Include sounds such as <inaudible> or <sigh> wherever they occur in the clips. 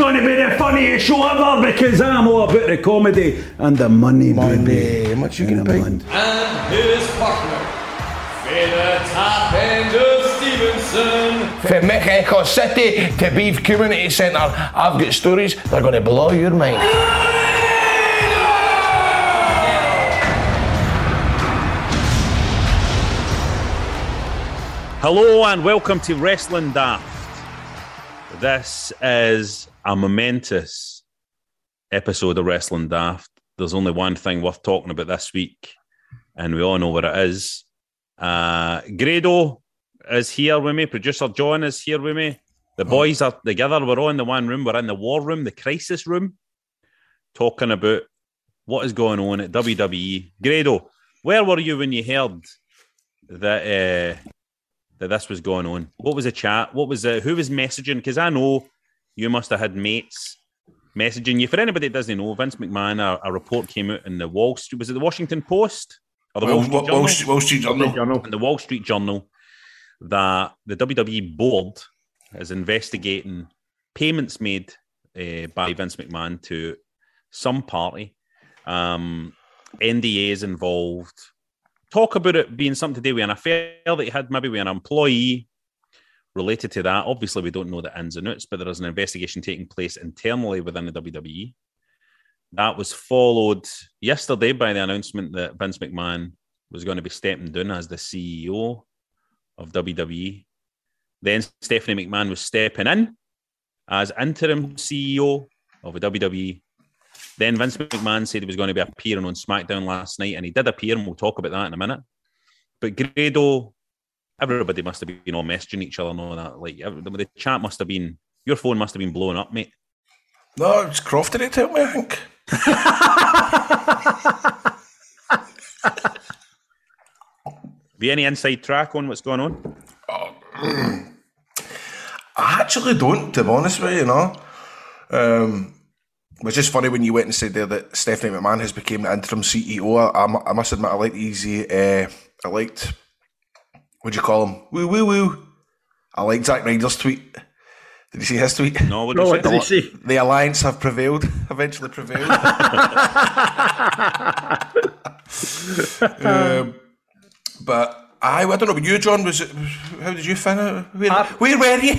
going to be the funniest show ever because I'm all about the comedy and the money, Money. baby. How much you gonna And pay? the money. And his partner, Fina Top Ender Stevenston. From Mexico City to Beef Community Centre, I've got stories that are going to blow your mind. Hello and welcome to Wrestling Daft. This is a momentous episode of Wrestling Daft. There's only one thing worth talking about this week, and we all know what it is. Uh, Grado is here with me. Producer John is here with me. The boys are together. We're all in the one room. We're in the war room, the crisis room, talking about what is going on at WWE. Grado, where were you when you heard that? Uh, that this was going on? What was the chat? What was the, who was messaging? Because I know you must have had mates messaging you. For anybody that doesn't know, Vince McMahon, a, a report came out in the Wall Street, was it the Washington Post? Or the Wall, Wall Street Wall, Journal? Wall, Street- Journal. Journal. In the Wall Street Journal that the WWE board is investigating payments made uh, by Vince McMahon to some party. Um, NDAs involved. Talk about it being something to do with an affair that he had maybe with an employee related to that. Obviously, we don't know the ins and outs, but there is an investigation taking place internally within the WWE. That was followed yesterday by the announcement that Vince McMahon was going to be stepping down as the CEO of WWE. Then Stephanie McMahon was stepping in as interim CEO of the WWE. Then Vince McMahon said he was going to be appearing on SmackDown last night, and he did appear, and we'll talk about that in a minute. But Grado, everybody must have been all messaging each other and all that. Like the chat must have been, your phone must have been blowing up, mate. No, it's Crofty that told me, I think. <laughs> You any inside track on what's going on? <clears throat> I actually don't, to be honest with you, you know. Um, it was just funny when you went and said there that Stephanie McMahon has become the interim CEO. I, I, I must admit, I liked easy. Uh, I liked, what do you call him? Woo, woo, woo. I liked Zack Ryder's tweet. Did you see his tweet? No, what No, you what did say? he say? The alliance have prevailed, eventually prevailed. <laughs> um, but I, I don't know. But you, John, was it? How did you find it? Where, Uh, where were you?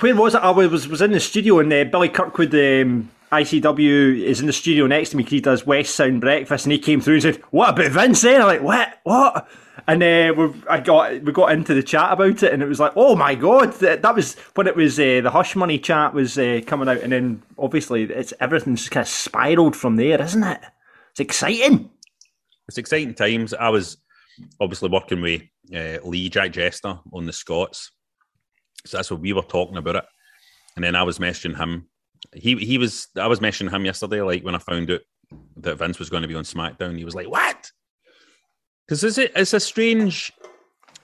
Where was it? I was was in the studio and uh, Billy Kirkwood, um, ICW, is in the studio next to me 'cause he does West Sound Breakfast, and he came through and said, "What about Vince?" Then I'm like, "What? What?" And uh, we I got we got into the chat about it, and it was like, "Oh my god!" That, that was when it was uh, the Hush Money chat was uh, coming out, and then obviously it's everything's kind of spiraled from there, isn't it? It's exciting. it's exciting times. I was obviously working with uh, Lee Jack Jester on the Scots, so that's what we were talking about it. And then I was messaging him. He he was I was messaging him yesterday, like when I found out that Vince was going to be on SmackDown. He was like, "What?" Because it's a, it's a strange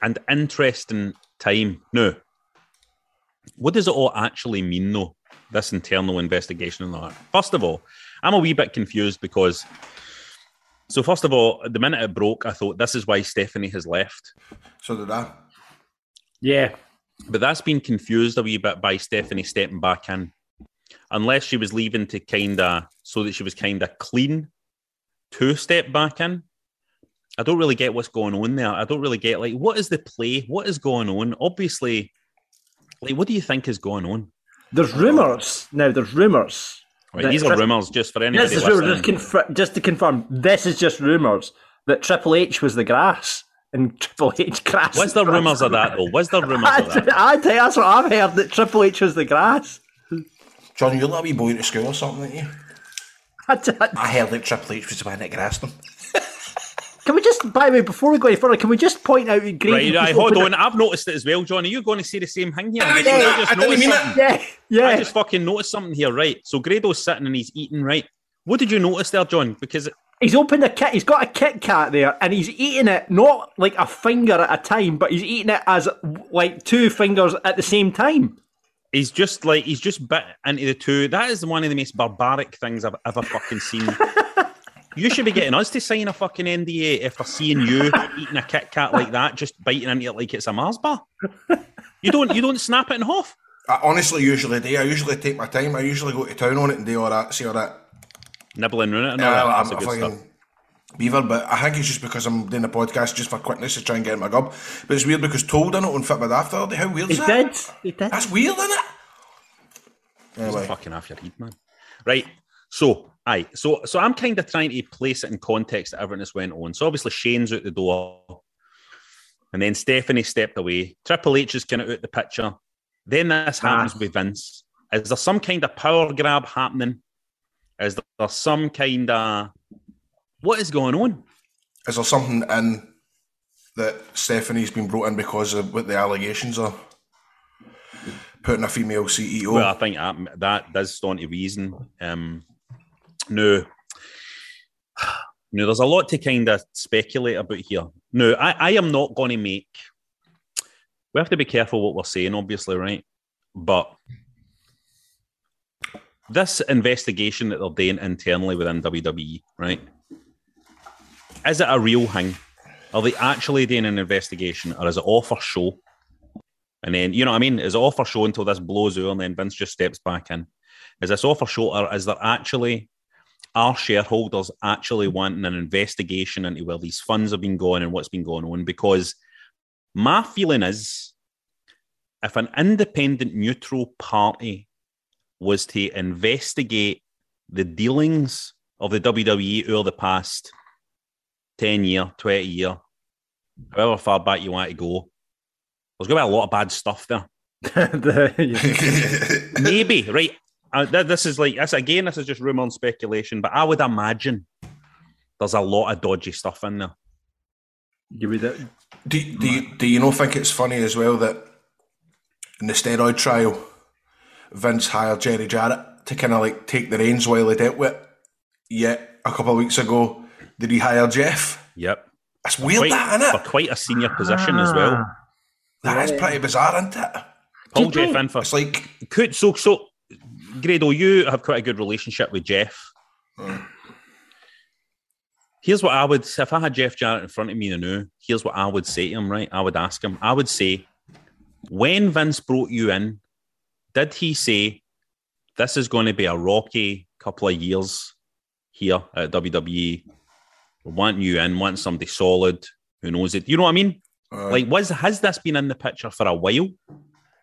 and interesting time. No, what does it all actually mean, though? This internal investigation and all that. First of all, I'm a wee bit confused because so first of all, the minute it broke, I thought this is why Stephanie has left. So did I. Yeah, But that's been confused a wee bit by Stephanie stepping back in. Unless she was leaving to kinda so that she was kinda clean to step back in. I don't really get what's going on there. I don't really get like what is the play? What is going on? Obviously, like what do you think is going on? There's uh, rumours now. There's rumours. Right, these are Tri- rumours just for anybody This is rumours. listening. Just, confir- just to confirm, this is just rumours that Triple H was the grass and <laughs> Triple H grass. Was there rumours of that though? Was there rumours I, of that? <laughs> I tell you, that's what I've heard that Triple H was the grass. John, you're a wee boy to school or something, aren't you? <laughs> I t- I- I heard that Triple H was the one that grassed him. Can we just, by the way, before we go any further, can we just point out Grado? Right, right, hold put on. I've noticed it as well, John. Are you going to say the same thing here? I didn't I just I didn't noticed mean something. <laughs> that. it? Yeah, I just fucking noticed something here, right? So Grado's sitting and he's eating, right? What did you notice there, John? Because He's opened a kit. He's got a Kit Kat there, and he's eating it not like a finger at a time, but he's eating it as like two fingers at the same time. he's just like he's just bit into the two. That is one of the most barbaric things I've ever fucking seen. <laughs> you should be getting us to sign a fucking NDA if we're seeing you eating a Kit Kat like that, just biting into it like it's a Mars bar. You don't you don't snap it in half. I honestly usually do. I usually take my time. I usually go to town on it and do all that, see all that. Nibbling on it and all Yeah, that. I'm That's a a good fucking beaver, but I think it's just because I'm doing a podcast just for quickness to try and get in my gob. But it's weird because Told done it on Fit With After. the other day. How weird He is that? did. He did. That's weird, isn't it? Anyway, Fucking off your head, man. Right. So, aye. So, so I'm kind of trying to place it in context that everything that's went on. So, obviously, Shane's out the door, and then Stephanie stepped away. Triple H is kind of out the picture. Then this happens Ah. with Vince. Is there some kind of power grab happening? Is there some kind of what is going on? is there something in that Stephanie's been brought in because of what the allegations are? Putting a female CEO. Well, I think that, that does stand to reason. Um, no, no, there's a lot to kind of speculate about here. No, I, I am not going to make. We have to be careful what we're saying, obviously, right? But this investigation that they're doing internally within WWE, right? Is it a real thing? Are they actually doing an investigation, or is it all for show? And then, you know what I mean? Is it all for show until this blows over and then Vince just steps back in? Is this all for show or is there actually, are shareholders actually wanting an investigation into where these funds have been going and what's been going on? Because my feeling is if an independent, neutral party was to investigate the dealings of the WWE over the past 10 year, 20 year, however far back you want to go, there's going to be a lot of bad stuff there. <laughs> <laughs> Maybe, right? Uh, th- this is like, this, again, this is just rumor and speculation, but I would imagine there's a lot of dodgy stuff in there. You would, Do, do, you, do you not think it's funny as well that in the steroid trial, Vince hired Jerry Jarrett to kind of like take the reins while he dealt with it? Yet a couple of weeks ago, did he hire Jeff? Yep. That's weird, Quite, that, isn't for quite a senior position as well. That is pretty bizarre, isn't it? Paul you Jeff think- in for It's like, could so so Grado, you have quite a good relationship with Jeff. Here's what I would if I had Jeff Jarrett in front of me now, here's what I would say to him, right? I would ask him, I would say, when Vince brought you in, did he say this is going to be a rocky couple of years here at WWE? We want you in, want somebody solid who knows it. You know what I mean? like, was has this been in the picture for a while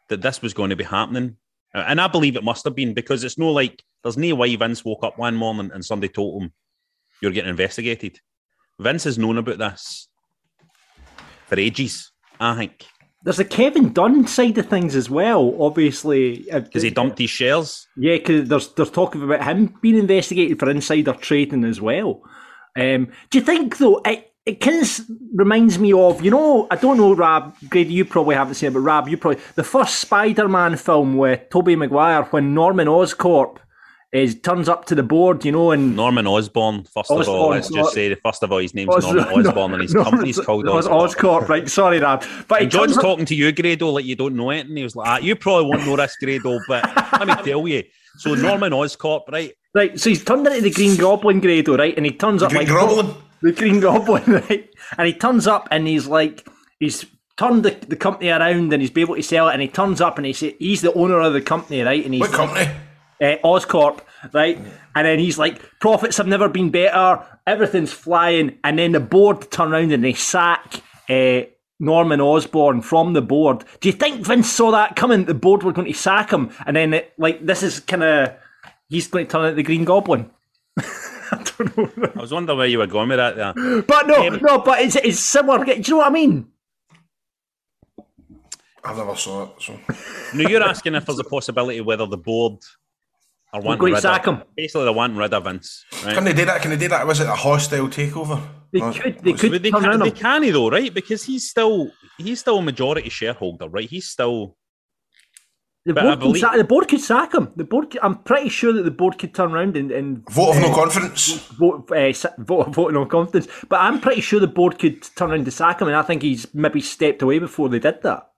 that this was going to be happening? Uh, And I believe it must have been because it's no like there's no way Vince woke up one morning and somebody told him you're getting investigated. Vince has known about this for ages, I think. there's a Kevin Dunn side of things as well. Obviously, uh, Because he dumped his shares. Yeah, because there's there's talk about him being investigated for insider trading as well. Um, do you think though it it kind of reminds me of you know I don't know Rab Grado you probably haven't seen it but Rab you probably the first Spider-Man film with Tobey Maguire when Norman Oscorp is turns up to the board you know and Norman Osborn, first of all. Osborn, Let's sorry. just say, the first of all, his name's Os- Norman <laughs> Osborn and his Norman- company's called Os- Osborn. Oscorp right sorry Rab but he And John's up- talking to you, Grado, like you don't know it. And he was like, ah, you probably won't know this, Grado, but let me tell you. So Norman Oscorp, right? Right, so he's turned into the Green Goblin Grado, right? And he turns up Green like Goblin? The Green Goblin, <laughs> right? And he turns up and he's like, he's turned the, the company around and he's be able to sell it. And he turns up and he's he's the owner of the company, right? And he's what company? uh, Oscorp, right? And then he's like, profits have never been better, everything's flying. And then the board turn around and they sack uh, Norman Osborn from the board. Do you think Vince saw that coming? The board were going to sack him, and then it, like this is kind of he's going to turn out the Green Goblin. I don't know, I was wondering where you were going with that. There. but no, Um, no, but it's it's similar. Do you know what I mean? I've never saw it. So No, you're asking if there's a possibility whether the board are wanting going to rid sack of him. Basically, they're wanting rid of Vince. Right? can they do that? Can they do that? Was it a hostile takeover? They No, could, they could they turn can, they him. can though, right? Because he's still he's still a majority shareholder, right? He's still The board, believe- could sack, the board could sack him. The board, could- I'm pretty sure that the board could turn around and, and Vote of no confidence. vote, uh, sa- vote, vote no confidence. But I'm pretty sure the board could turn around to sack him, and I think he's maybe stepped away before they did that.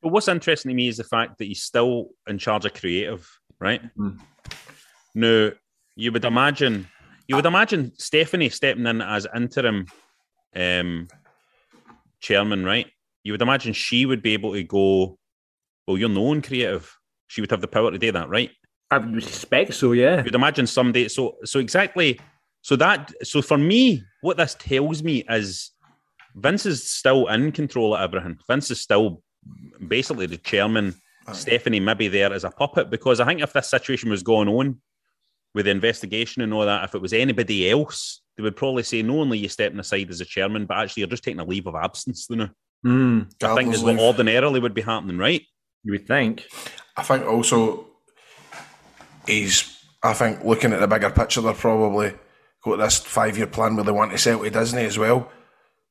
But what's interesting to me is the fact that he's still in charge of creative, right? Now, you would imagine, you would imagine Stephanie stepping in as interim um, chairman, right? You would imagine she would be able to go, well, you're known creative. She would have the power to do that, right? I would suspect so, yeah. You'd imagine someday. So, so exactly. So that, so for me, what this tells me is Vince is still in control of everything. Vince is still basically the chairman. Stephanie maybe there as a puppet because I think if this situation was going on with the investigation and all that, if it was anybody else, they would probably say not only are you stepping aside as a chairman, but actually you're just taking a leave of absence. You know, Mm, I think Gardener's is what ordinarily would be happening, right? You would think. I think also he's. I think looking at the bigger picture, they're probably got this five-year plan where they want to sell to Disney as well.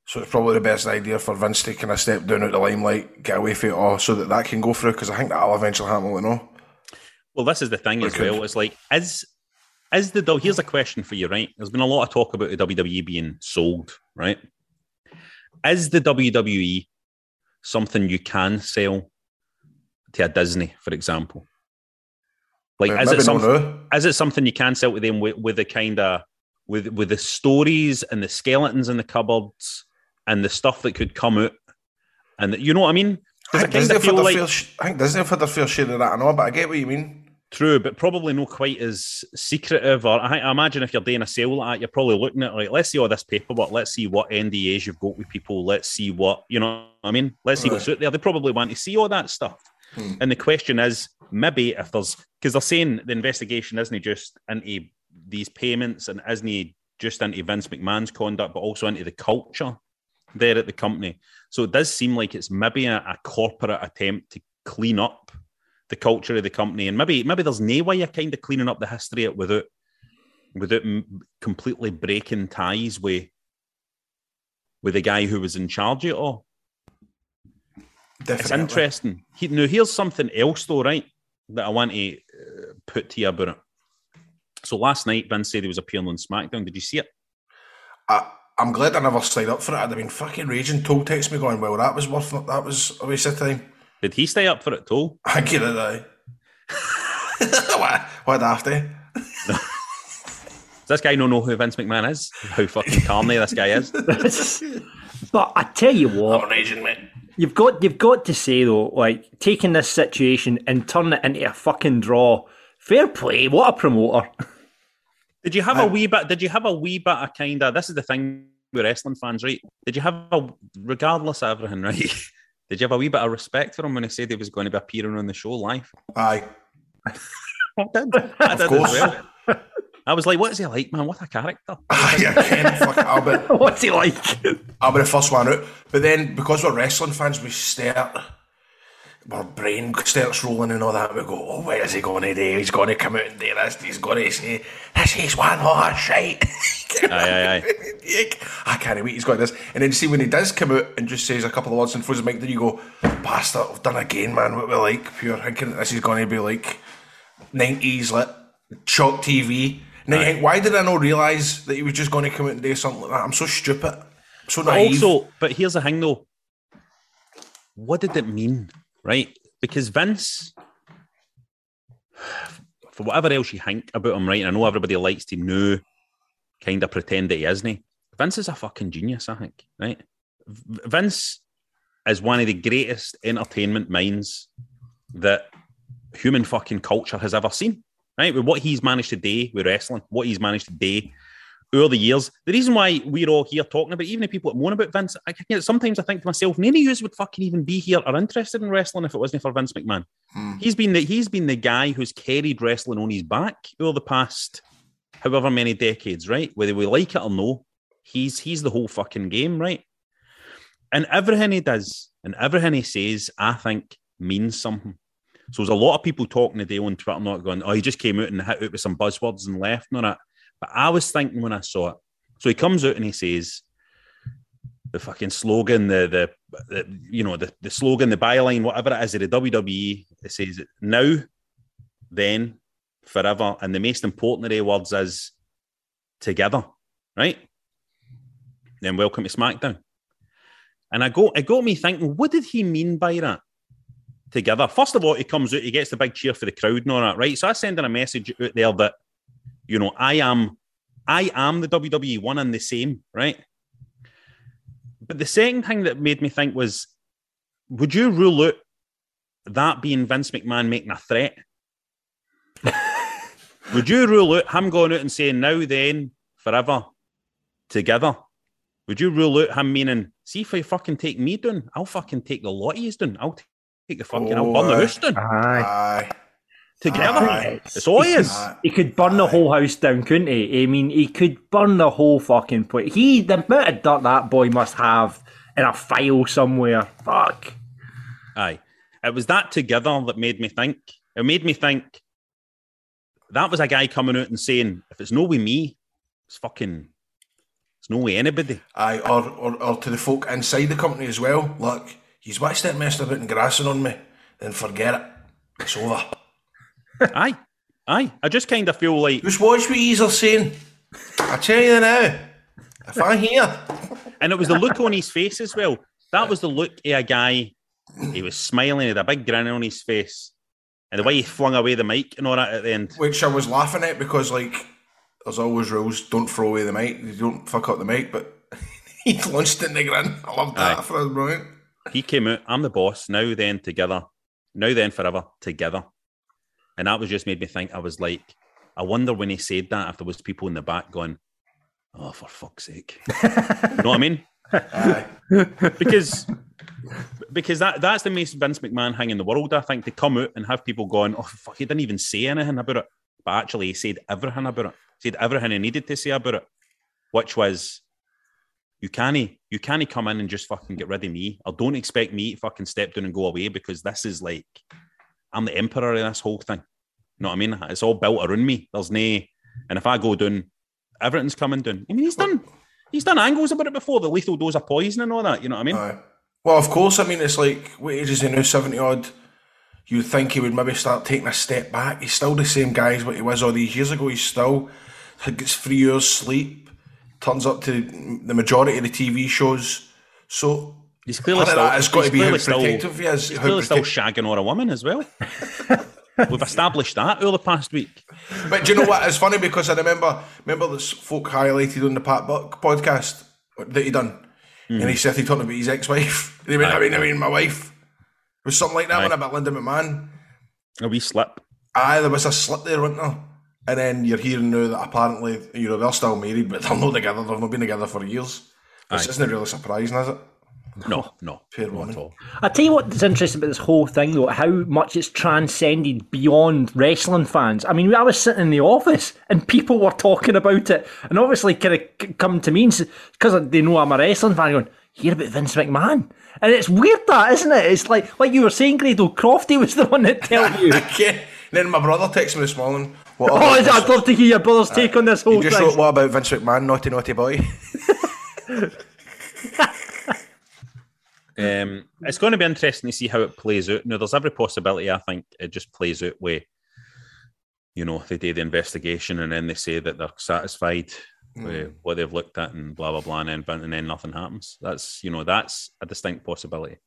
So it's probably the best idea for Vince to kind of step down out the limelight, get away from it all, so that that can go through. Because I think that'll eventually happen. You know, Well, this is the thing as Okay. well. It's like, is is the here's a question for you, right? There's been a lot of talk about the WWE being sold, right? Is the WWE something you can sell to a Disney, for example? Like, is it something? now. Is it something you can sell to them with, with the kind of with with the stories and the skeletons in the cupboards and the stuff that could come out, and you know what I mean? I think, Disney of have had feel like fair I think Disney have had their fair share of that. I know, but I get what you mean. True, but probably not quite as secretive. Or I, I imagine if you're doing a sale like that, you're probably looking at like, let's see all this paperwork. Let's see what NDAs you've got with people. Let's see what you know. what I mean, let's see what's out there. They probably want to see all that stuff. And the question is, maybe if there's because they're saying the investigation isn't just into these payments and isn't just into Vince McMahon's conduct, but also into the culture there at the company. So it does seem like it's maybe a, a corporate attempt to clean up the culture of the company, and maybe maybe there's no way of kind of cleaning up the history without without completely breaking ties with with the guy who was in charge of it all. It's interesting. He, now, here's something else, though, right? That I want to uh, put to you about it. So last night, Vince said he was appearing on SmackDown. Did you see it? I, I'm glad I never signed up for it. I'd have been fucking raging. Told text me going, well, that was worth it. That was a waste of time. Did he stay up for it too? I get it, aye. <laughs> what? What after? Does <laughs> this guy not know who Vince McMahon is? How fucking calmly this guy is? <laughs> But I tell you what, I'm raging, mate. You've got you've got to say though, like taking this situation and turning it into a fucking draw. Fair play, what a promoter. <laughs> Did you have a wee bit? Did you have a wee bit of kind of? This is the thing with wrestling fans, right? Did you have a, regardless of everything, <laughs> right? Did you have a wee bit of respect for him when he said he was going to be appearing on the show live? Aye. <laughs> I did. I did course. as well. I was like, "What is he like, man? What a character!" <laughs> Ah, aye, again, <laughs> fuck it. <laughs> What's he like? I'll be the first one out. But then, because we're wrestling fans, we start, our brain starts rolling and all that. We go, oh, what is he going to do? He's going to come out and do this. He's going to say, this is one horse shite. Aye, aye, aye. I can't wait. He's got this. And then see when he does come out and just says a couple of words and throws the mic, then you go, bastard, I've done again, man. What we like, pure thinking this is going to be like 90s lit, chalk TV. Then why did I not realise that he was just going to come out and do something like that? I'm so stupid. I'm so But naive. also, but here's the thing, though. What did it mean, right? Because Vince, for whatever else you think about him, right? I know everybody likes to know, kind of pretend that he isn't. Vince is a fucking genius, I think, right? V- Vince is one of the greatest entertainment minds that human fucking culture has ever seen, right? With what he's managed to do with wrestling, what he's managed to do over the years, the reason why we're all here talking about, even if people that moan about Vince, I, you know, sometimes I think to myself, none of you would fucking even be here or interested in wrestling if it wasn't for Vince McMahon. Hmm. He's been the he's been the guy who's carried wrestling on his back over the past however many decades, right? Whether we like it or no, he's he's the whole fucking game, right? And everything he does and everything he says, I think means something. So there's a lot of people talking today on Twitter, not going, oh, he just came out and hit out with some buzzwords and left and all that. But I was thinking when I saw it. So he comes out and he says the fucking slogan, the the, the you know the, the slogan, the byline, whatever it is of the WWE. It says now, then, forever, and the most important of the words is together, right? Then welcome to SmackDown. And I go, it got me thinking, what did he mean by that? Together. First of all, he comes out, he gets the big cheer for the crowd and all that, right? So I send in a message out there that, you know, I am, I am the WWE one and the same, right? But the second thing that made me think was, would you rule out that being Vince McMahon making a threat? <laughs> would you rule out him going out and saying now then forever together? Would you rule out him meaning, see if you fucking take me down, I'll fucking take the lot he's down. I'll take the fucking, I'll burn the Oh, house down Aye. Aye. together. Aye. It's all he is. He could burn the whole house down, couldn't he? I mean, he could burn the whole fucking place. He, the amount of dirt that boy must have in a file somewhere. Fuck. Aye. It was that together that made me think. It made me think that was a guy coming out and saying, if it's no with me, it's fucking, it's no way anybody. Aye, or, or, or to the folk inside the company as well. Look, he's to start messing about and grassing on me, then forget it. It's over. <laughs> aye. Aye. I just kind of feel like, Just watch what he's are saying. I tell you now, if I hear, <laughs> and it was the look on his face as well. That was the look of a guy, he was smiling, he had a big grin on his face. And the way he flung away the mic and all that at the end. which I was laughing at because like there's always rules. Don't throw away the mic. You don't fuck up the mic. But <laughs> he launched in the grin. I loved that. Aye. I thought it was brilliant. He came out, I'm the boss, now then together, now then forever, together. And that was just made me think, I was like, I wonder when he said that if there was people in the back going, Oh, for fuck's sake. you <laughs> know what I mean? Because because that that's the most Vince McMahon thing in the world, I think, to come out and have people going, Oh fuck, he didn't even say anything about it. But actually he said everything about it. He said everything he needed to say about it. Which was you can't you can't come in and just fucking get rid of me. Or don't expect me to fucking step down and go away because this is like I'm the emperor of this whole thing. You know what I mean? It's all built around me. There's no and if I go down, everything's coming down. I mean he's done he's done angles about it before, the lethal dose of poison and all that, you know what I mean? Well, of course. I mean, it's like what age is he now? Seventy odd. You'd think he would maybe start taking a step back. He's still the same guy as what he was all these years ago. He's still gets three hours sleep. Turns up to the majority of the TV shows. So He's clearly still, that has got to be how still- protective he is. He's clearly still shagging or a woman as well. <laughs> We've established that over the past week. But do you know what? It's funny because I remember remember this folk highlighted on the Pat Buck podcast that he done, and he hmm. said he talking about his ex-wife. <laughs> And he went, I mean, I mean, my wife. It was something like that Aye. one about Linda McMahon. A wee slip. Aye, there was a slip there, wasn't there? And then you're hearing now that apparently, you know, they're still married, but they're not together. They've not been together for years. Which Aye. isn't really surprising, is it? No, <laughs> no, Fair not woman. at all. I tell you what's interesting about this whole thing, though, how much it's transcended beyond wrestling fans. I mean, I was sitting in the office and people were talking about it, and obviously, kind of come to me because they know I'm a wrestling fan, going, "Hear about Vince McMahon?" And it's weird, that isn't it? It's like, like you were saying, Grado Crofty was the one that told <laughs> you. Okay. Then my brother texted me this morning. What oh, about I'd love to hear your brother's take on this He whole just thing. wrote, what about Vince McMahon, naughty, naughty boy? <laughs> <laughs> Um, it's going to be interesting to see how it plays out. Now, there's every possibility. I think it just plays out where, you know, they do the investigation and then they say that they're satisfied with what they've looked at and blah blah blah, and then and then nothing happens. That's you know that's a distinct possibility.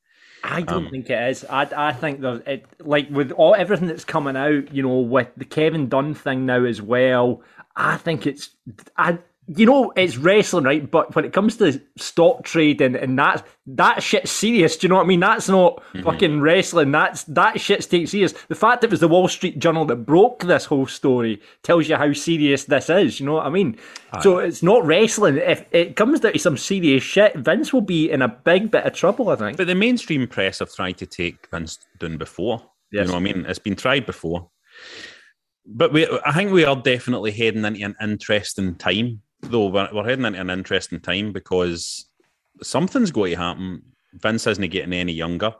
I don't Um, think it is. I, I think there's it like with all everything that's coming out, you know, with the Kevin Dunn thing now as well. I think it's I you know it's wrestling, right? But when it comes to stock trade and, that that shit's serious. Do you know what I mean? That's not mm-hmm. fucking wrestling. That's that shit's taken serious. The fact that it was the Wall Street Journal that broke this whole story tells you how serious this is. You know what I mean? So it's not wrestling. If it comes down to some serious shit, Vince will be in a big bit of trouble. I think. But the mainstream press have tried to take Vince down before. Yes. You know what I mean? It's been tried before. But we, I think we are definitely heading into an interesting time, though. We're, we're heading into an interesting time because something's going to happen. Vince isn't getting any younger.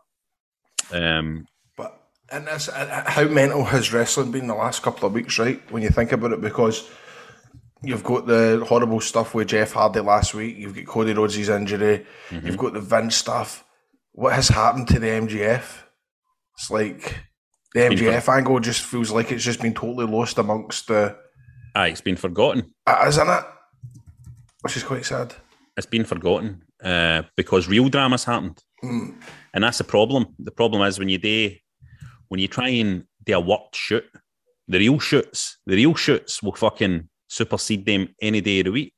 Um, But and that's uh, how mental has wrestling been the last couple of weeks, right? When you think about it, because you've got the horrible stuff with Jeff Hardy last week, you've got Cody Rhodes' injury, you've got the Vince stuff. What has happened to the MJF? It's like the MJF angle just feels like it's just been totally lost amongst the, aye, it's been forgotten. uh, isn't it? Which is quite sad. It's been forgotten uh, because real drama's happened, and that's the problem. The problem is when you do, when you try and do a worked shoot, the real shoots, the real shoots will fucking supersede them any day of the week.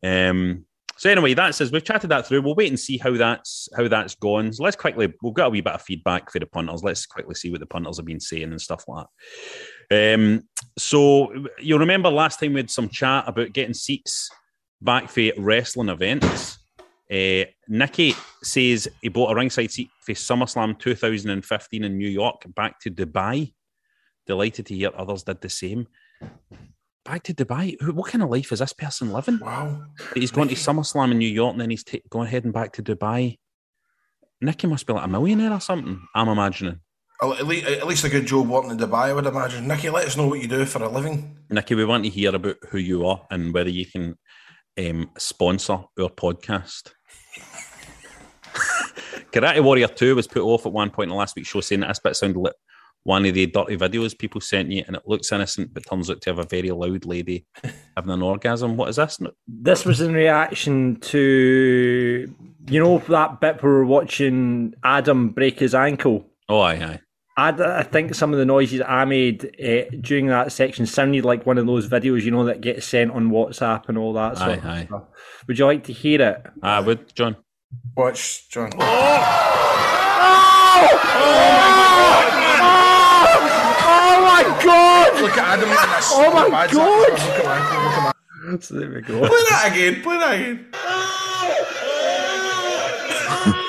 Um. So anyway, that says we've chatted that through. We'll wait and see how that's how that's gone. So let's quickly we've got a wee bit of feedback for the punters. Let's quickly see what the punters have been saying and stuff like that. Um, so you'll remember last time we had some chat about getting seats back for wrestling events. Uh, Nicky says he bought a ringside seat for SummerSlam 2015 in New York back to Dubai. Delighted to hear others did the same. Back to Dubai. What kind of life is this person living? Wow. That He's going to SummerSlam in New York and then he's ta- going heading back to Dubai. Nicky must be like a millionaire or something. I'm imagining. At least, at least a good job working in Dubai, I would imagine. Nicky, let us know what you do for a living. Nicky, we want to hear about who you are and whether you can um, sponsor our podcast. Karate Warrior 2 was put off at one point in the last week's show, saying that this bit sounded like one of the dirty videos people sent you, and it looks innocent, but turns out to have a very loud lady <laughs> having an orgasm. What is this? This was in reaction to you know that bit where we're watching Adam break his ankle. Oh, aye, aye. I, I think some of the noises I made uh, during that section sounded like one of those videos, you know, that gets sent on WhatsApp and all that sort Aye, of aye. stuff. Would you like to hear it? I would, John. Watch, John. Oh my god! Look at Adam. and that's- Oh my God. Look at my ankle, look at my- So there we go. Play that again. Play that again. <laughs>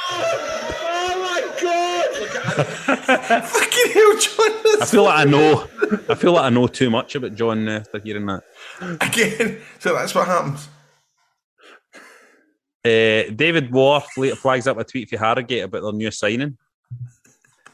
<laughs> Fucking hell, John. I feel like I know. I feel like I know too much about John uh, after hearing that. Again. <laughs> So that's what happens. Uh, David Wharf later flags up a tweet for Harrogate about their new signing.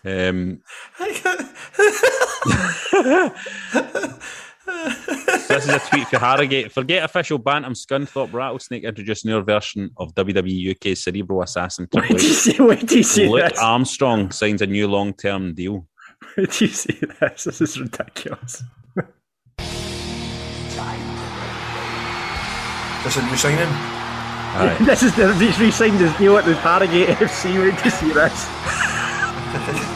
Um, <laughs> this is a tweet for Harrogate. Forget official Bantam Scunthorpe Rattlesnake introduced new version of WWE UK Cerebral Assassin Triple Wait do you see, wait do you see Luke this? Armstrong signs a new long term deal. Wait do you see this? This is ridiculous. Just a new signing. Aye. This is the he's re-signed his deal at the Harrogate FC. Where Wait to see this. <laughs>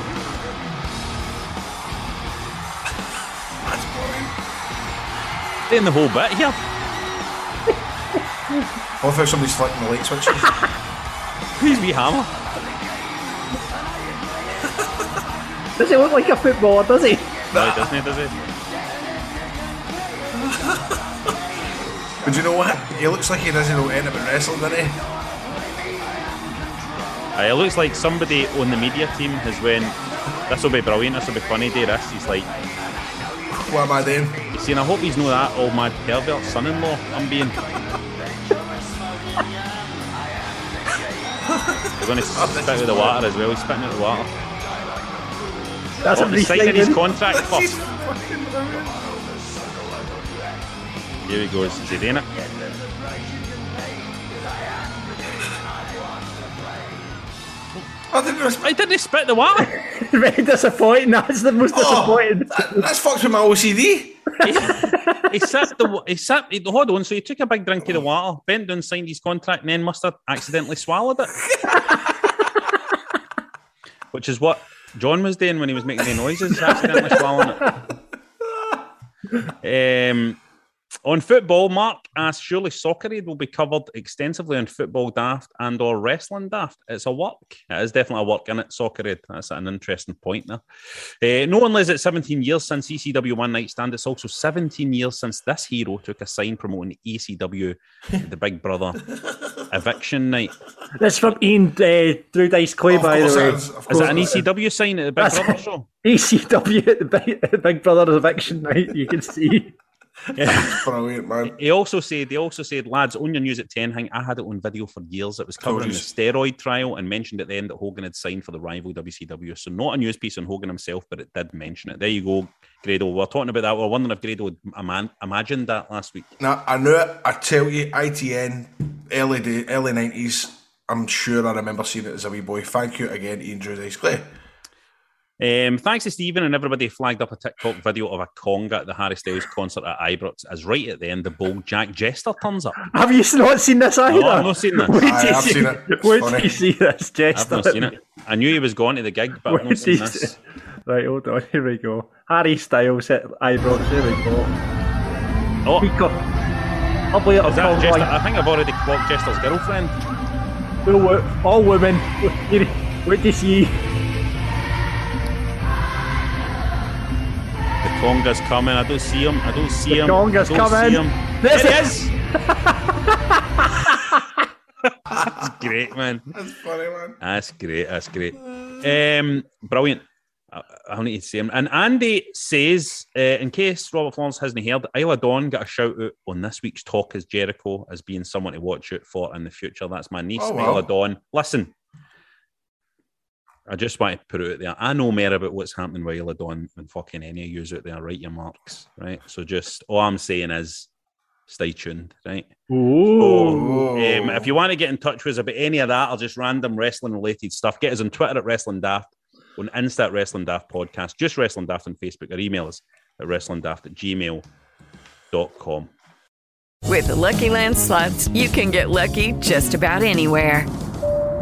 Staying the whole bit here. I love how somebody's flicking the light switches. <laughs> Please be hammer. Does he look like a footballer, does he? No, he doesn't, he, does he? but you know what? He looks like he doesn't know anything about wrestling, doesn't he? Aye, it looks like somebody on the media team has went, this will be brilliant, this will be funny, do this. He's like, What am I doing? You see, and I hope he's not that old mad pervert son-in-law I'm being. We're going to spit out the water as well. He's spitting out the water. That's Oh, a he's signing his contract <laughs> first. Here he goes. Is he doing it? I didn't respect. I didn't spit the water. <laughs> Very disappointing. That's the most oh, disappointing. That, that's fucked with my OCD. He sipped the. wa- He sipped. He, hold on. So he took a big drink of the water, bent down, signed his contract, and then must have accidentally swallowed it. <laughs> Which is what John was doing when he was making the noises, accidentally swallowing it. <laughs> Um, On football, Mark asked, surely Soccer Aid will be covered extensively on Football Daft and or Wrestling Daft. It's a work. It is definitely a work in it, Soccer Aid. That's an interesting point there. Uh, no only is it 17 years since ECW One Night Stand, it's also 17 years since this hero took a sign promoting ECW, the Big Brother <laughs> eviction night. That's from Ian uh, Drew Dice Clay, Of by the way. it is, Is it an course it is. ECW sign at the Big That's- Brother show? <laughs> ECW at the Big Brother eviction night. You can see. <laughs> Brilliant, <laughs> man. He also said, they also said, lads, on your news at 10 hang, I had it on video for years. It was covering the steroid trial and mentioned at the end that Hogan had signed for the rival WCW. So not a news piece on Hogan himself, but it did mention it. There you go, Grado. We We're talking about that. We We're wondering if Grado had ima- imagined that last week. Now, I knew it. I tell you, ITN, early day, early 90s, I'm sure I remember seeing it as a wee boy. Thank you again, Ian Drew Dice Clay. Um, thanks to Stephen and everybody flagged up a TikTok video of a conga at the Harry Styles concert at Ibrox as right at the end the bold Jack Jester turns up. Have you not seen this either? No, I've not seen this. Wait till Aye, I've see- seen it. It's Wait till funny. you see this, Jester? I've not seen it. I knew he was going to the gig, but I've not seen till you this. see- Right, hold on. Here we go. Harry Styles at Ibrox. Here we go. Oh, We got lovely little is that Jester? like, I think I've already clocked Jester's girlfriend. all, all women. Wait wait to see. Conga's coming. I don't see him. I don't see The him. conga's I coming. Him. There's There it. it is. <laughs> great, man. That's funny, man. That's great. That's great. Um, brilliant. I, I need to see him. And Andy says, uh, in case Robert Florence hasn't heard, Isla Dawn got a shout out on this week's Talk Is Jericho as being someone to watch out for in the future. That's my niece, Oh, wow. Isla Dawn. Listen, I just want to put it out there. I know more about what's happening with Isla Dawn than fucking any of you out there. Write your marks, right? So just all I'm saying is stay tuned, right? Ooh. Um, if you want to get in touch with us about any of that or just random wrestling related stuff, get us on Twitter at Wrestling Daft, on Insta at Wrestling Daft Podcast, just Wrestling Daft on Facebook, or email us at wrestlingdaft at gmail.com. With the Lucky Land slots, you can get lucky just about anywhere.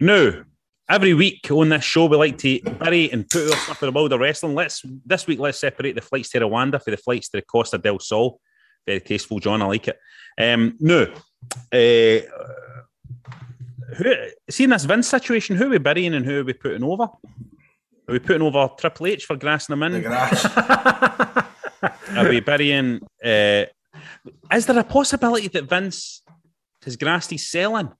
Now, every week on this show, we like to bury and put our stuff in the world of wrestling. Let's this week let's separate the flights to Rwanda for the flights to the Costa del Sol. Very tasteful, John. I like it. Um, now, uh, who, seeing this Vince situation, who are we burying and who are we putting over? Are we putting over Triple H for grassing him The in? grass. <laughs> Are we burying? Uh, is there a possibility that Vince has grassed his selling?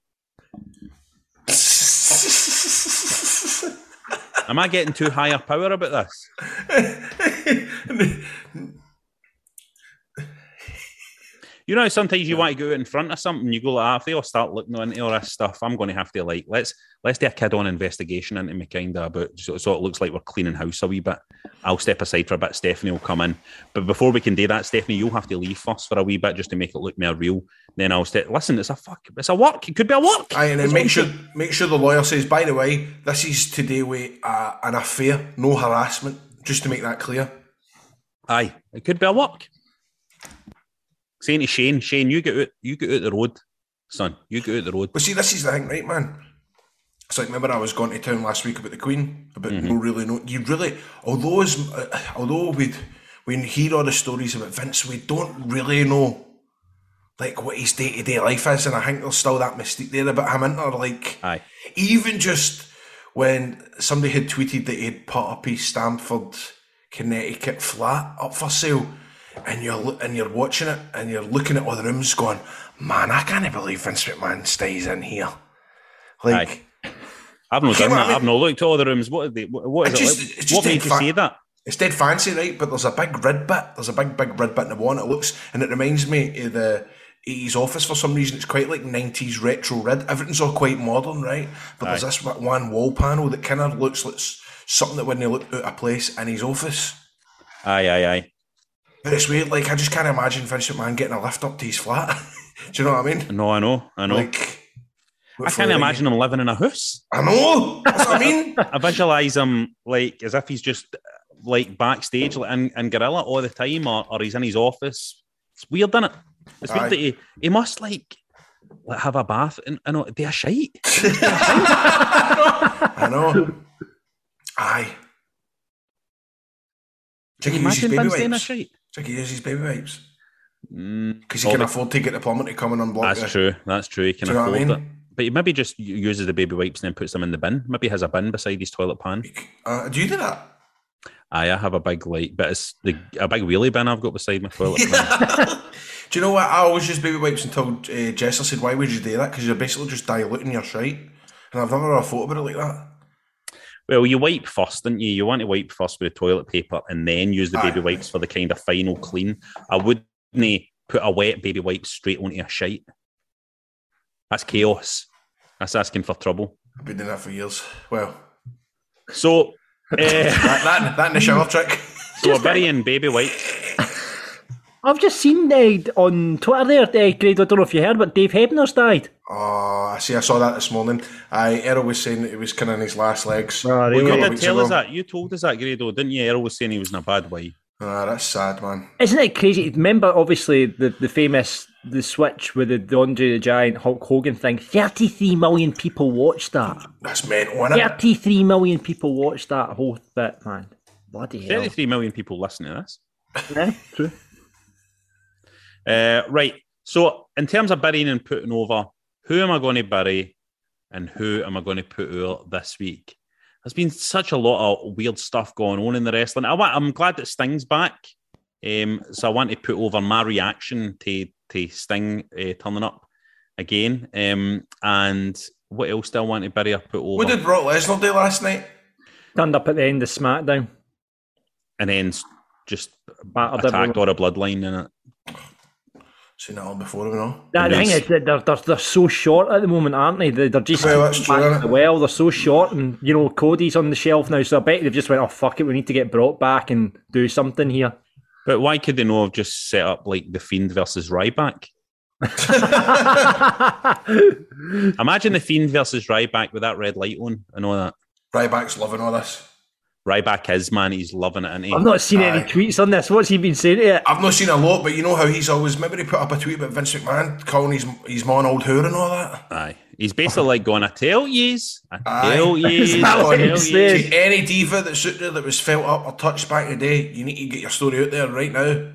Am I getting too higher power about this? <laughs> You know, sometimes you want to go in front of something, you go like, ah, if they all start looking into all this stuff, I'm going to have to like let's let's do a kid on investigation into me, kind of about so, so it looks like we're cleaning house a wee bit. I'll step aside for a bit. Stephanie will come in, but before we can do that, Stephanie, you'll have to leave first for a wee bit just to make it look more real. Then I'll step. Listen, it's a fuck. It's a work. It could be a work. Aye, and then It's make sure thing. make sure the lawyer says, by the way, this is today with uh, an affair, no harassment, just to make that clear. Aye, it could be a work. Saying to Shane, Shane, you get out, you get out the road, son. You get out the road. But see, this is the thing, right, man? It's like remember I was going to town last week about the Queen, about Mm-hmm. no really no. You really, although as, uh, although we we hear all the stories about Vince, we don't really know like what his day to day life is, and I think there's still that mystique there about him. Into like, Aye. even just when somebody had tweeted that he'd put up his Stamford, Connecticut flat up for sale, and you're and you're watching it and you're looking at all the rooms, going, "Man, I can't believe Vince McMahon stays in here." Like, Aye. I've not done well, I that. mean- I've not looked at all the rooms. What are they? What, what is It's it? like? what made you fa- say that? It's dead fancy, right? But there's a big red bit. There's a big, big red bit in the wall, and it looks, and it reminds me of the 80s office for some reason. It's quite like 90s retro red. Everything's all quite modern, right? But there's this one wall panel that kind of looks like something that wouldn't look out of place in his office. Aye, aye, aye. But it's weird, like I just can't imagine Vince McMahon getting a lift up to his flat. <laughs> Do you know what I mean? No, I know, I know. Like, I can't imagine him living in a house. I know. That's what I mean. <laughs> I visualize him like as if he's just like backstage like, in, in Gorilla all the time, or, or he's in his office. It's weird, isn't it? It's weird that he, he must like, like have a bath and, and <laughs> be a shite. I know. Aye. Can you imagine Vince doing a shite? Think he uses baby wipes? Mm, Because he can afford to get the plumber to come and unblock That's the- true. That's true. He can Do you know what I afford mean? it. But he maybe just uses the baby wipes and then puts them in the bin. Maybe he has a bin beside his toilet pan. Uh, do you do that? Aye, I have a big like, but it's the a big wheelie bin I've got beside my toilet <laughs> pan. Do you know what? I always use baby wipes until uh, Jessa said, "Why would you do that?" Because you're basically just diluting your shite. And I've never thought about it like that. Well, you wipe first, didn't you? You want to wipe first with toilet paper and then use the baby wipes for the kind of final clean. I wouldn't put a wet baby wipe straight onto a shite. That's chaos. That's asking for trouble. I've been doing that for years. Well, So, uh, <laughs> that, that, that in the shower trick. so we're burying baby wipes. I've just seen uh, on Twitter there, uh, Greg, I don't know if you heard, but Dave Hebner's died. Oh, I see. I saw that this morning. I Errol was saying that it was kind of in his last legs. Oh, A You did tell ago. us that. You told us that, Grado, didn't you? Errol was saying he was in a bad way. Ah, that's sad, man. Isn't it crazy? Remember, obviously, the, the famous the switch with the, the Andre the Giant Hulk Hogan thing. Thirty-three million people watched that. That's mental, isn't it? Thirty-three million people watched that whole bit, man. Bloody hell! 33 million people listen to this. <laughs> Yeah, true. Uh, right. So, in terms of burying and putting over, who am I going to bury and who am I going to put over this week? There's been such a lot of weird stuff going on in the wrestling. I, I'm glad that Sting's back. Um, so I want to put over my reaction to, to Sting uh, turning up again. Um, and what else do I want to bury or put over? What did Brock Lesnar do last night? Turned up at the end of SmackDown. and then just Battered attacked everyone. all the bloodline in it. Seen that all before, you know. That, the thing is, that they're, they're, they're so short at the moment, aren't they? They're, they're just Well, that's true, back isn't to it? well. They're so short, and you know Cody's on the shelf now, so I bet they've just went, "Oh fuck it, we need to get brought back and do something here." But why could they not have just set up like the Fiend versus Ryback? <laughs> Imagine the Fiend versus Ryback with that red light on and all that. Ryback's loving all this. Ryback is man, he's loving it, and I've not seen any Aye. tweets on this. What's he been saying to it? I've not seen a lot, but you know how he's always. Maybe he put up a tweet about Vince McMahon calling his his man old whore and all that. Aye, he's basically like going, "I tell yous, I Aye. tell <laughs> yous, Is that I what tell he yous." said? To any diva that's out there that was felt up or touched back in the day, you need to get your story out there right now.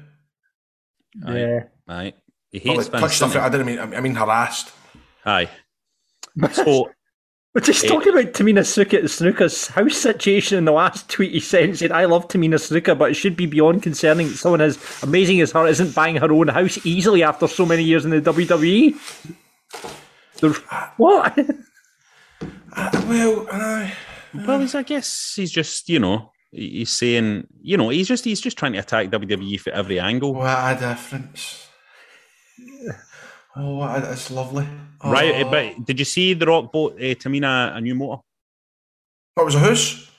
Aye. Yeah. Aye, he Well, like, Vince. touched stuff. doesn't I didn't mean. I mean harassed. Aye. So We're just Eh. talking about Tamina Snuka, Snuka's house situation in the last tweet he sent. Said, "I love Tamina Snuka, but it should be beyond concerning that someone as amazing as her isn't buying her own house easily after so many years in the WWE." The- what? Uh, <laughs> well, aye. Well, he's, I guess he's just, you know, he's saying, you know, he's just he's just trying to attack WWE for every angle. what a difference. Oh, what a, it's lovely. Oh, Right, but did you see the Rock bought uh, Tamina a new motor? What was a house?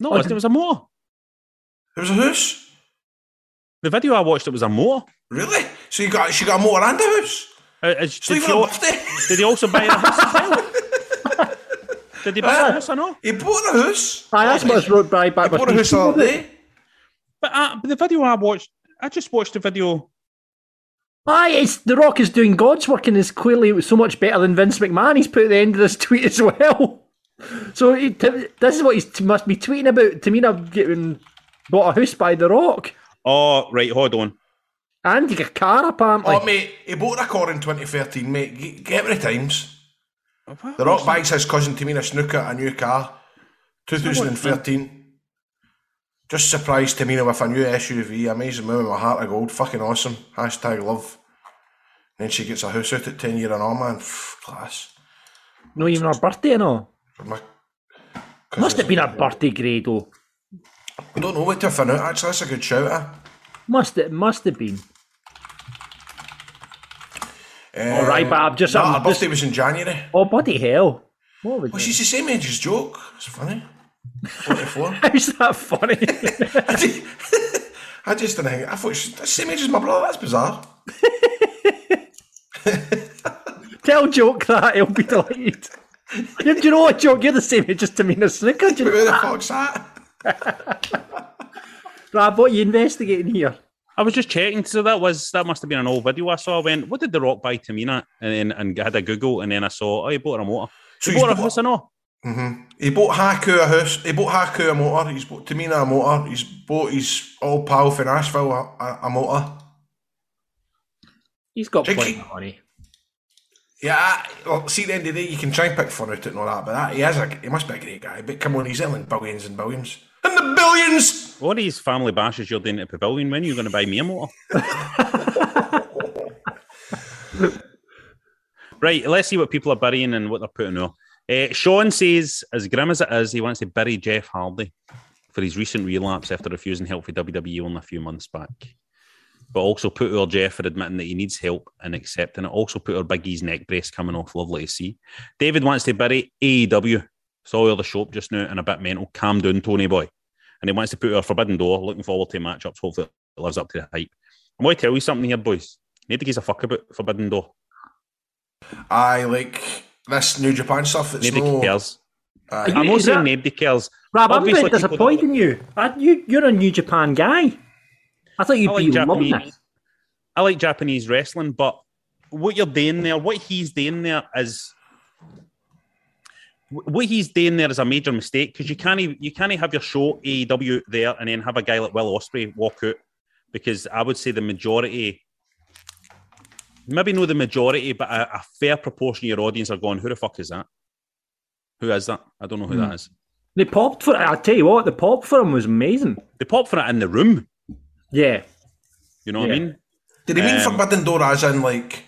No, Oh, it was a motor. It was a house. The video I watched, it was a motor. Really? So you got she got a motor and a house. Uh, uh, So did, you he got a al- birthday. did he also buy the house as well? <laughs> did he buy the house or no? He bought a house. Aye, that's what I wrote by back. He bought a house the other day. But uh, the video I watched, I just watched the video. Aye, it's The Rock is doing God's work and is clearly so much better than Vince McMahon. He's put at the end of this <laughs> tweet as well. So he, t- this is what he t- must be tweeting about. Tamina getting bought a house by The Rock Oh, right, hold on. and a car apparently. Oh, mate, he bought a car in 2013, mate. Get, get with the times. The Rock buys his cousin Tamina Snuka a new car. 2013. Just surprised Tamina with a new SUV. Amazing woman with a heart of gold. Fucking awesome. Hashtag love. And then she gets a house out at 10 year and all, man. Pff, Class. no, even her birthday and all. My Must have been her birthday, Grado. I don't know what to find out, actually. That's a good shout, eh? Must it must have been. Uh, All right, I've just- Nah, her just- birthday was in January. Oh bloody hell! What was Well, it? she's the same age as Joke. It's funny. 44. <laughs> How's that funny? <laughs> <laughs> I just, I just didn't think. I thought she's the same age as my brother. That's bizarre. Tell Joke that, he'll be delighted. Do you know what, Joke? You're the same age as Tamina Snuka. Do you Who know the fuck's that? Rab, what are you investigating here? I was just checking, so that was that must have been an old video I saw. I went, "What did the Rock buy Tamina?" And then and had a Google, and then I saw, "Oh, he bought her a motor." So he he's bought a bought- house and all. He bought Haku a house. He bought Haku a motor. He's bought Tamina a motor. He's bought his old pal from Nashville a, a, a motor. He's got Jake- plenty of money. Yeah, well, see, at the end of the day, you can try and pick fun out it and all that, but that, he, is a, he must be a great guy. But come on, he's earning billions and billions. And the billions! What are these family bashes you're doing at the pavilion? When are you going to buy me a motor? <laughs> right, let's see what people are burying and what they're putting on. Uh, Sean says, as grim as it is, he wants to bury Jeff Hardy for his recent relapse after refusing help for WWE only a few months back. But also put our Jeff for admitting that he needs help and accepting it. Also put our Big E's neck brace coming off. Lovely to see. David wants to bury AEW. Saw all the show up just now and a bit mental. Calm down, Tony boy. And he wants to put our Forbidden Door. Looking forward to matchups. Hopefully it lives up to the hype. I'm going to tell you something here, boys. Need to gives a fuck about Forbidden Door. I like this New Japan stuff. It's Nobody no. cares. Aye. I'm also Is saying that- nobody cares. Rab, I'm Obviously, very people disappointed in you. I, you. You're a New Japan guy. I thought you'd I like be loving Japanese. I like Japanese wrestling, but what you're doing there, what he's doing there is what he's doing there is a major mistake because you can't you can't have your show AEW there and then have a guy like Will Ospreay walk out because I would say the majority, maybe not the majority, but a, a fair proportion of your audience are going, "Who the fuck is that? Who is that? I don't know who that is." They popped for it. I'll tell you what, the pop for him was amazing. They pop for it in the room. Yeah. You know what I mean? Did he mean Um, Forbidden Door as in like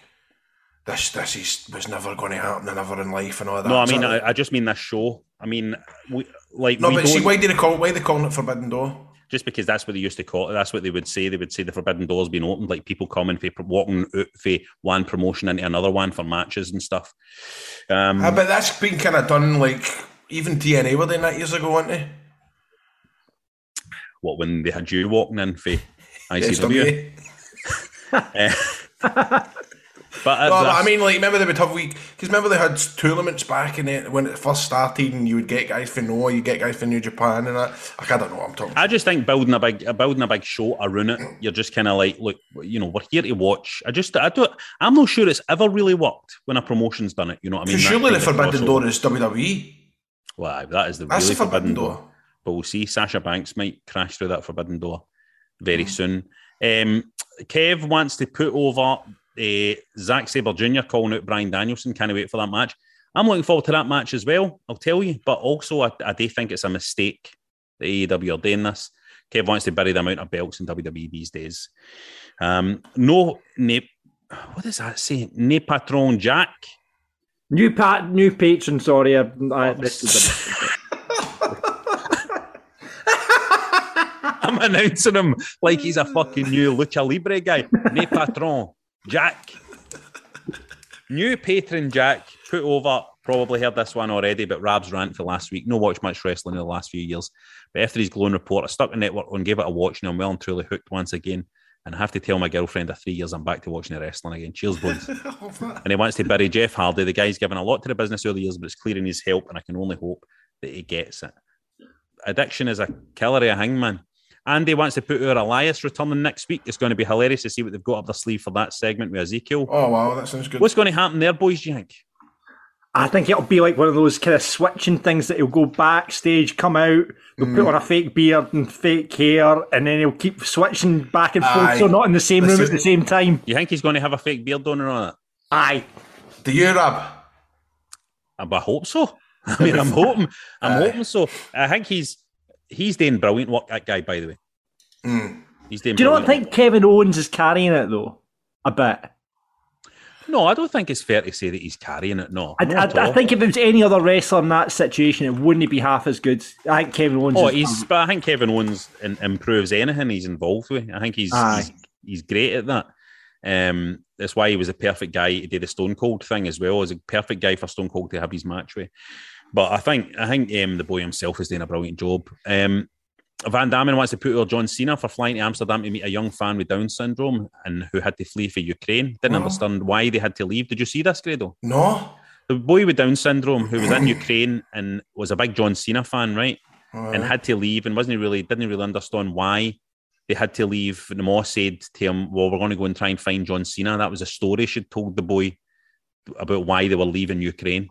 this? This is was never going to happen, never in life, and all that. No, I mean, I, I just mean this show. I mean, we, like, no, we but see, don't- why do they call why they calling it Forbidden Door? Just because that's what they used to call it. That's what they would say. They would say the forbidden door's been opened, like people coming for walking out for one promotion into another one for matches and stuff. Um, Ah, but that's been kind of done like even TNA were doing that years ago, weren't they? what when they had you walking in for <laughs> ICW? SWA. <laughs> <laughs> But, uh, No, but I mean, like, remember they would have week because remember they had tournaments back in it when it first started, and you would get guys from Noah, you get guys from New Japan, and that. Like, I don't know what I'm talking. I just think building a big building a big show around it, you're just kind of like, look, you know, we're here to watch. I just, I don't, I'm not sure it's ever really worked when a promotion's done it. You know what I mean? Surely the Forbidden. Door is WWE. Well, aye, that is the That's really the Forbidden forbidden door. Door. But we'll see. Sasha Banks might crash through that forbidden door very Mm. soon. Um, Kev wants to put over uh, Zack Sabre Jr. calling out Bryan Danielson. Can't wait for that match. I'm looking forward to that match as well. I'll tell you. But also, I, I do think it's a mistake that AEW are doing this. Kev wants to bury the amount of belts in WWE these days. Um, no, ne, what does that say? Ne Patron Jack. New pat, new patron. Sorry, I, I, this is <laughs> I'm announcing him like he's a fucking new lucha libre guy. Ne patron, Jack. New patron Jack put over. Probably heard this one already, but Rab's rant for last week. No watch much wrestling in the last few years, but after his glowing report, I stuck the network on, gave it a watch, and I'm well and truly hooked once again. And I have to tell my girlfriend of three years I'm back to watching the wrestling again. Cheers, boys. <laughs> Oh, and he wants to bury Jeff Hardy. The guy's given a lot to the business over the years, but it's clear in his help, and I can only hope that he gets it. Addiction is a killer a hangman. Andy wants to put our Elias returning next week. It's going to be hilarious to see what they've got up their sleeve for that segment with Ezekiel. Oh wow, that sounds good. What's going to happen there, boys? Do you think? I think it'll be like one of those kind of switching things that he'll go backstage, come out, they'll Mm. put on a fake beard and fake hair, and then he'll keep switching back and forth, Aye. so not in the same room at the same time. You think he's going to have a fake beard on or not? Aye. Do you, Rab? I hope so. <laughs> I mean, I'm hoping. I'm hoping so. I think he's he's doing brilliant work. That guy, by the way, Mm. he's doing. Do you not brilliant think Kevin Owens is carrying it though? A bit. No, I don't think it's fair to say that he's carrying it. No, I, I, I think if it was any other wrestler in that situation, it wouldn't be half as good. I think Kevin Owens. Oh, is, he's. But I think Kevin Owens in, improves anything he's involved with. I think he's he's, he's great at that. Um, that's why he was a perfect guy to do the Stone Cold thing as well. As a perfect guy for Stone Cold to have his match with. But I think I think um, the boy himself is doing a brilliant job. Um, Van Damme wants to put over John Cena for flying to Amsterdam to meet a young fan with Down syndrome and who had to flee for Ukraine. Didn't Oh. understand why they had to leave. Did you see this, Grado? No. The boy with Down syndrome who was in <clears throat> Ukraine and was a big John Cena fan, right? And had to leave and wasn't really didn't really understand why they had to leave. And the mom said to him, "Well, we're going to go and try and find John Cena." That was a story she'd told the boy about why they were leaving Ukraine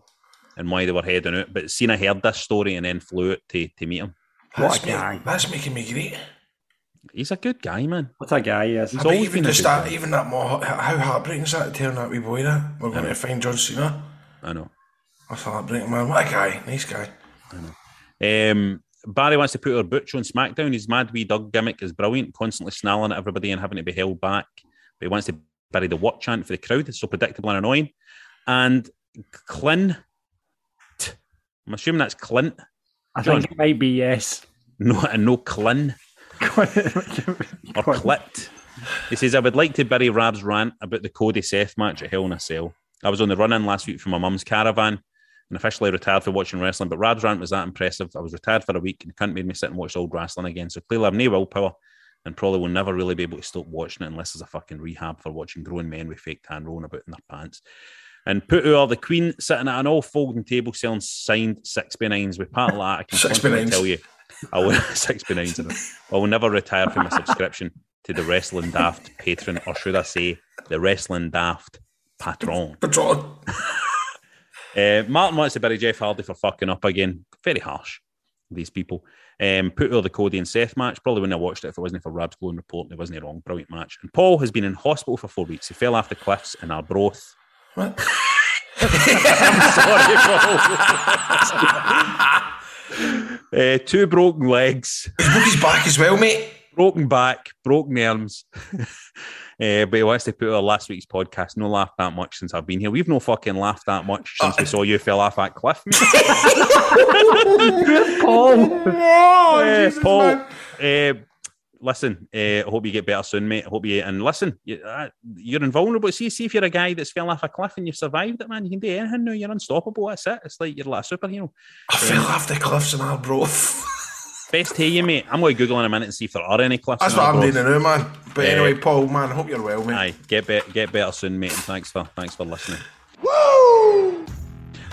and why they were heading out. But Cena heard this story and then flew out to, to meet him. That's, ma- that's making me great. He's a good guy, man. What a guy he is. He's I bet always even been a just good that, guy. even that more, how heartbreaking is that to tell that wee boy that we're going to find John Cena? I know. That's heartbreaking, man. What a guy, nice guy. I Um, Barry wants to put her butch on SmackDown. His mad wee dog gimmick is brilliant, constantly snarling at everybody and having to be held back. But he wants to bury the what chant for the crowd. It's so predictable and annoying. And Clint, I'm assuming that's Clint. I John. think it might be yes. No, and no Clint <laughs> or Clit. He says, I would like to bury Rab's rant about the Cody Seth match at Hell in a Cell. I was on the run in last week from my mum's caravan and officially retired for watching wrestling, but Rab's rant was that impressive. I was retired for a week and couldn't make me sit and watch old wrestling again. So clearly I've no willpower and probably will never really be able to stop watching it unless there's a fucking rehab for watching grown men with fake tan rolling about in their pants. And put her the Queen sitting at an all folding table selling signed six by nines with part of that. I can Six by nines. tell you, I will <laughs> six by nines. I will never retire from my subscription to the Wrestling Daft patron, or should I say, the Wrestling Daft patron. Patron. <laughs> Uh, Martin wants to bury Jeff Hardy for fucking up again. Very harsh, these people. Um, put her the Cody and Seth match. Probably wouldn't have watched it if it wasn't for Rab's glowing report. It wasn't wrong. Brilliant match. And Paul has been in hospital for four weeks. He fell off the cliffs in Arbroath. What? <laughs> I'm sorry, uh, <laughs> two broken legs. He's broke his back as well, mate. Broken back, broken arms. Uh, <laughs> but he wants to put our last week's podcast. No laughed that much since I've been here. We've no fucking laughed that much since we saw you fell off that cliff. mate. Paul. Uh, Paul, uh, listen, uh, I hope you get better soon, mate. I hope you and listen. You, uh, you're invulnerable. See, see if you're a guy that's fell off a cliff and you've survived it, man. You can do anything now. You're unstoppable. That's it. It's like you're like a superhero. I fell off the cliffs in Arbroath. Best to you, mate. I'm going to Google in a minute and see if there are any cliffs. That's what I'm doing now, man. But Uh, anyway, Paul, man, I hope you're well, mate. Aye, get better, get better soon, mate. And thanks for thanks for listening. Woo!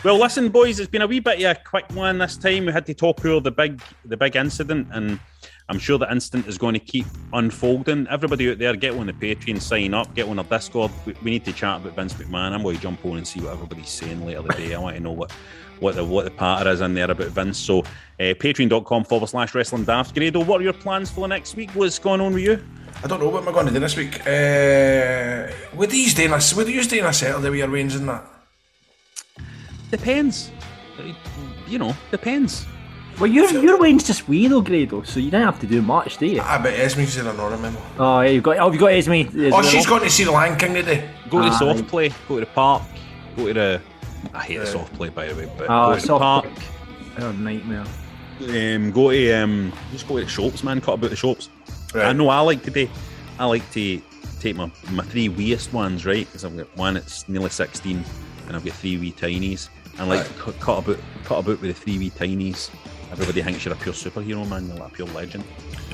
Well, listen, boys, it's been a wee bit of a quick one this time. We had to talk over the big the big incident, and I'm sure the incident is going to keep unfolding. Everybody out there, get on the Patreon, sign up, get on our Discord. We, we need to chat about Vince McMahon. I'm going to jump on and see what everybody's saying later today. I want to know what what the what the patter is in there about Vince. So, uh, patreon.com forward slash wrestling daft. Grado, what are your plans for the next week? What's going on with you? I don't know what am I going to do this week. Uh, what are you doing? a- What are you doing a Saturday with your arranging that? Depends. You know, depends. Well, your your lane's just wee though, Grado, so you don't have to do much, do you? I bet Esme's there, I don't remember. Oh, yeah, you've got. Oh, you've got Esme. as Oh, well. she's going to see the Lion King today. Go to Aye. soft play, go to the park, go to the. I hate the soft play, by the way, but Oh, go to the soft park. Oh, nightmare. Um, go to um, just go to the shops, man. Cut about the shops. Right. I know I like to do. I like to take my my three weeest ones, right? Because I've got one that's nearly sixteen, and I've got three wee tinies. And I like to cut, cut about cut about with the three wee tinies. Everybody thinks you're a pure superhero, man. You're like a pure legend.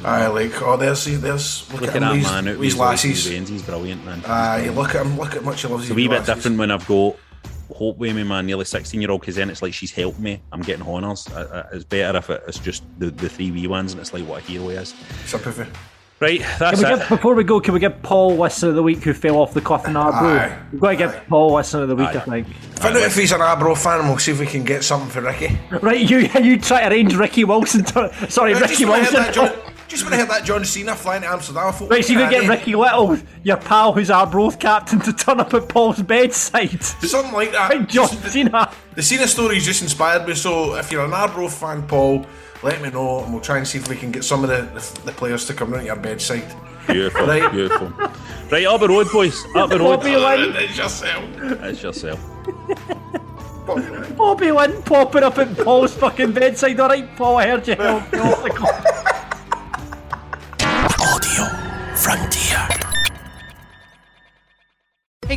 Aye, like, oh, there's, there's, look, Look at at him, these, man out these lassies. Veins. He's brilliant, man. Aye, look at him, look at much he loves It's a wee bit lassies. different when I've got Hope with me, man, nearly 16 year old, because then it's like she's helped me. I'm getting honours. I- I- It's better if it's just the, the three wee ones and it's like what a hero he is. Sympathy. Right, Can that's we it. give, before we go, can we give Paul Listener of the Week who fell off the cliff in Arbroath? Aye. We've got to give Paul Listener of the Week, I think. Find out if he's an Arbro fan we'll see if we can get something for Ricky. Right, you <laughs> you try to arrange Ricky Wilson to. Sorry, Right, Ricky just when I heard Wilson. <laughs> that John, just when I heard that John Cena flying to Amsterdam, I thought, Right, so you what could get Ricky Little, your pal who's Arbroath captain, to turn up at Paul's bedside. Something like that. Right, John Cena. The Cena story just inspired me, so if you're an Arbro fan, Paul, let me know and we'll try and see if we can get some of the, the, the players to come round to your bedside. Beautiful, Right. beautiful. Right, up the road, boys. Up the road. Bobby Linn, <laughs> It's yourself. It's yourself. Bobby Linn popping up at Paul's fucking bedside. All right, Paul, I heard you.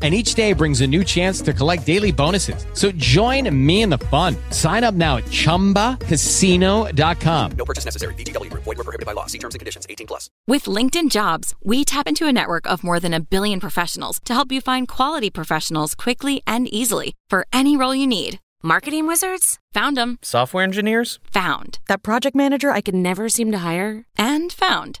And each day brings a new chance to collect daily bonuses. So join me in the fun. Sign up now at chumbacasino.com. No purchase necessary. VGW Group. Void were prohibited by law. See terms and conditions. 18 plus. With LinkedIn Jobs, we tap into a network of more than a billion professionals to help you find quality professionals quickly and easily for any role you need. Marketing wizards? Found them. Software engineers? Found. That project manager I could never seem to hire? And found.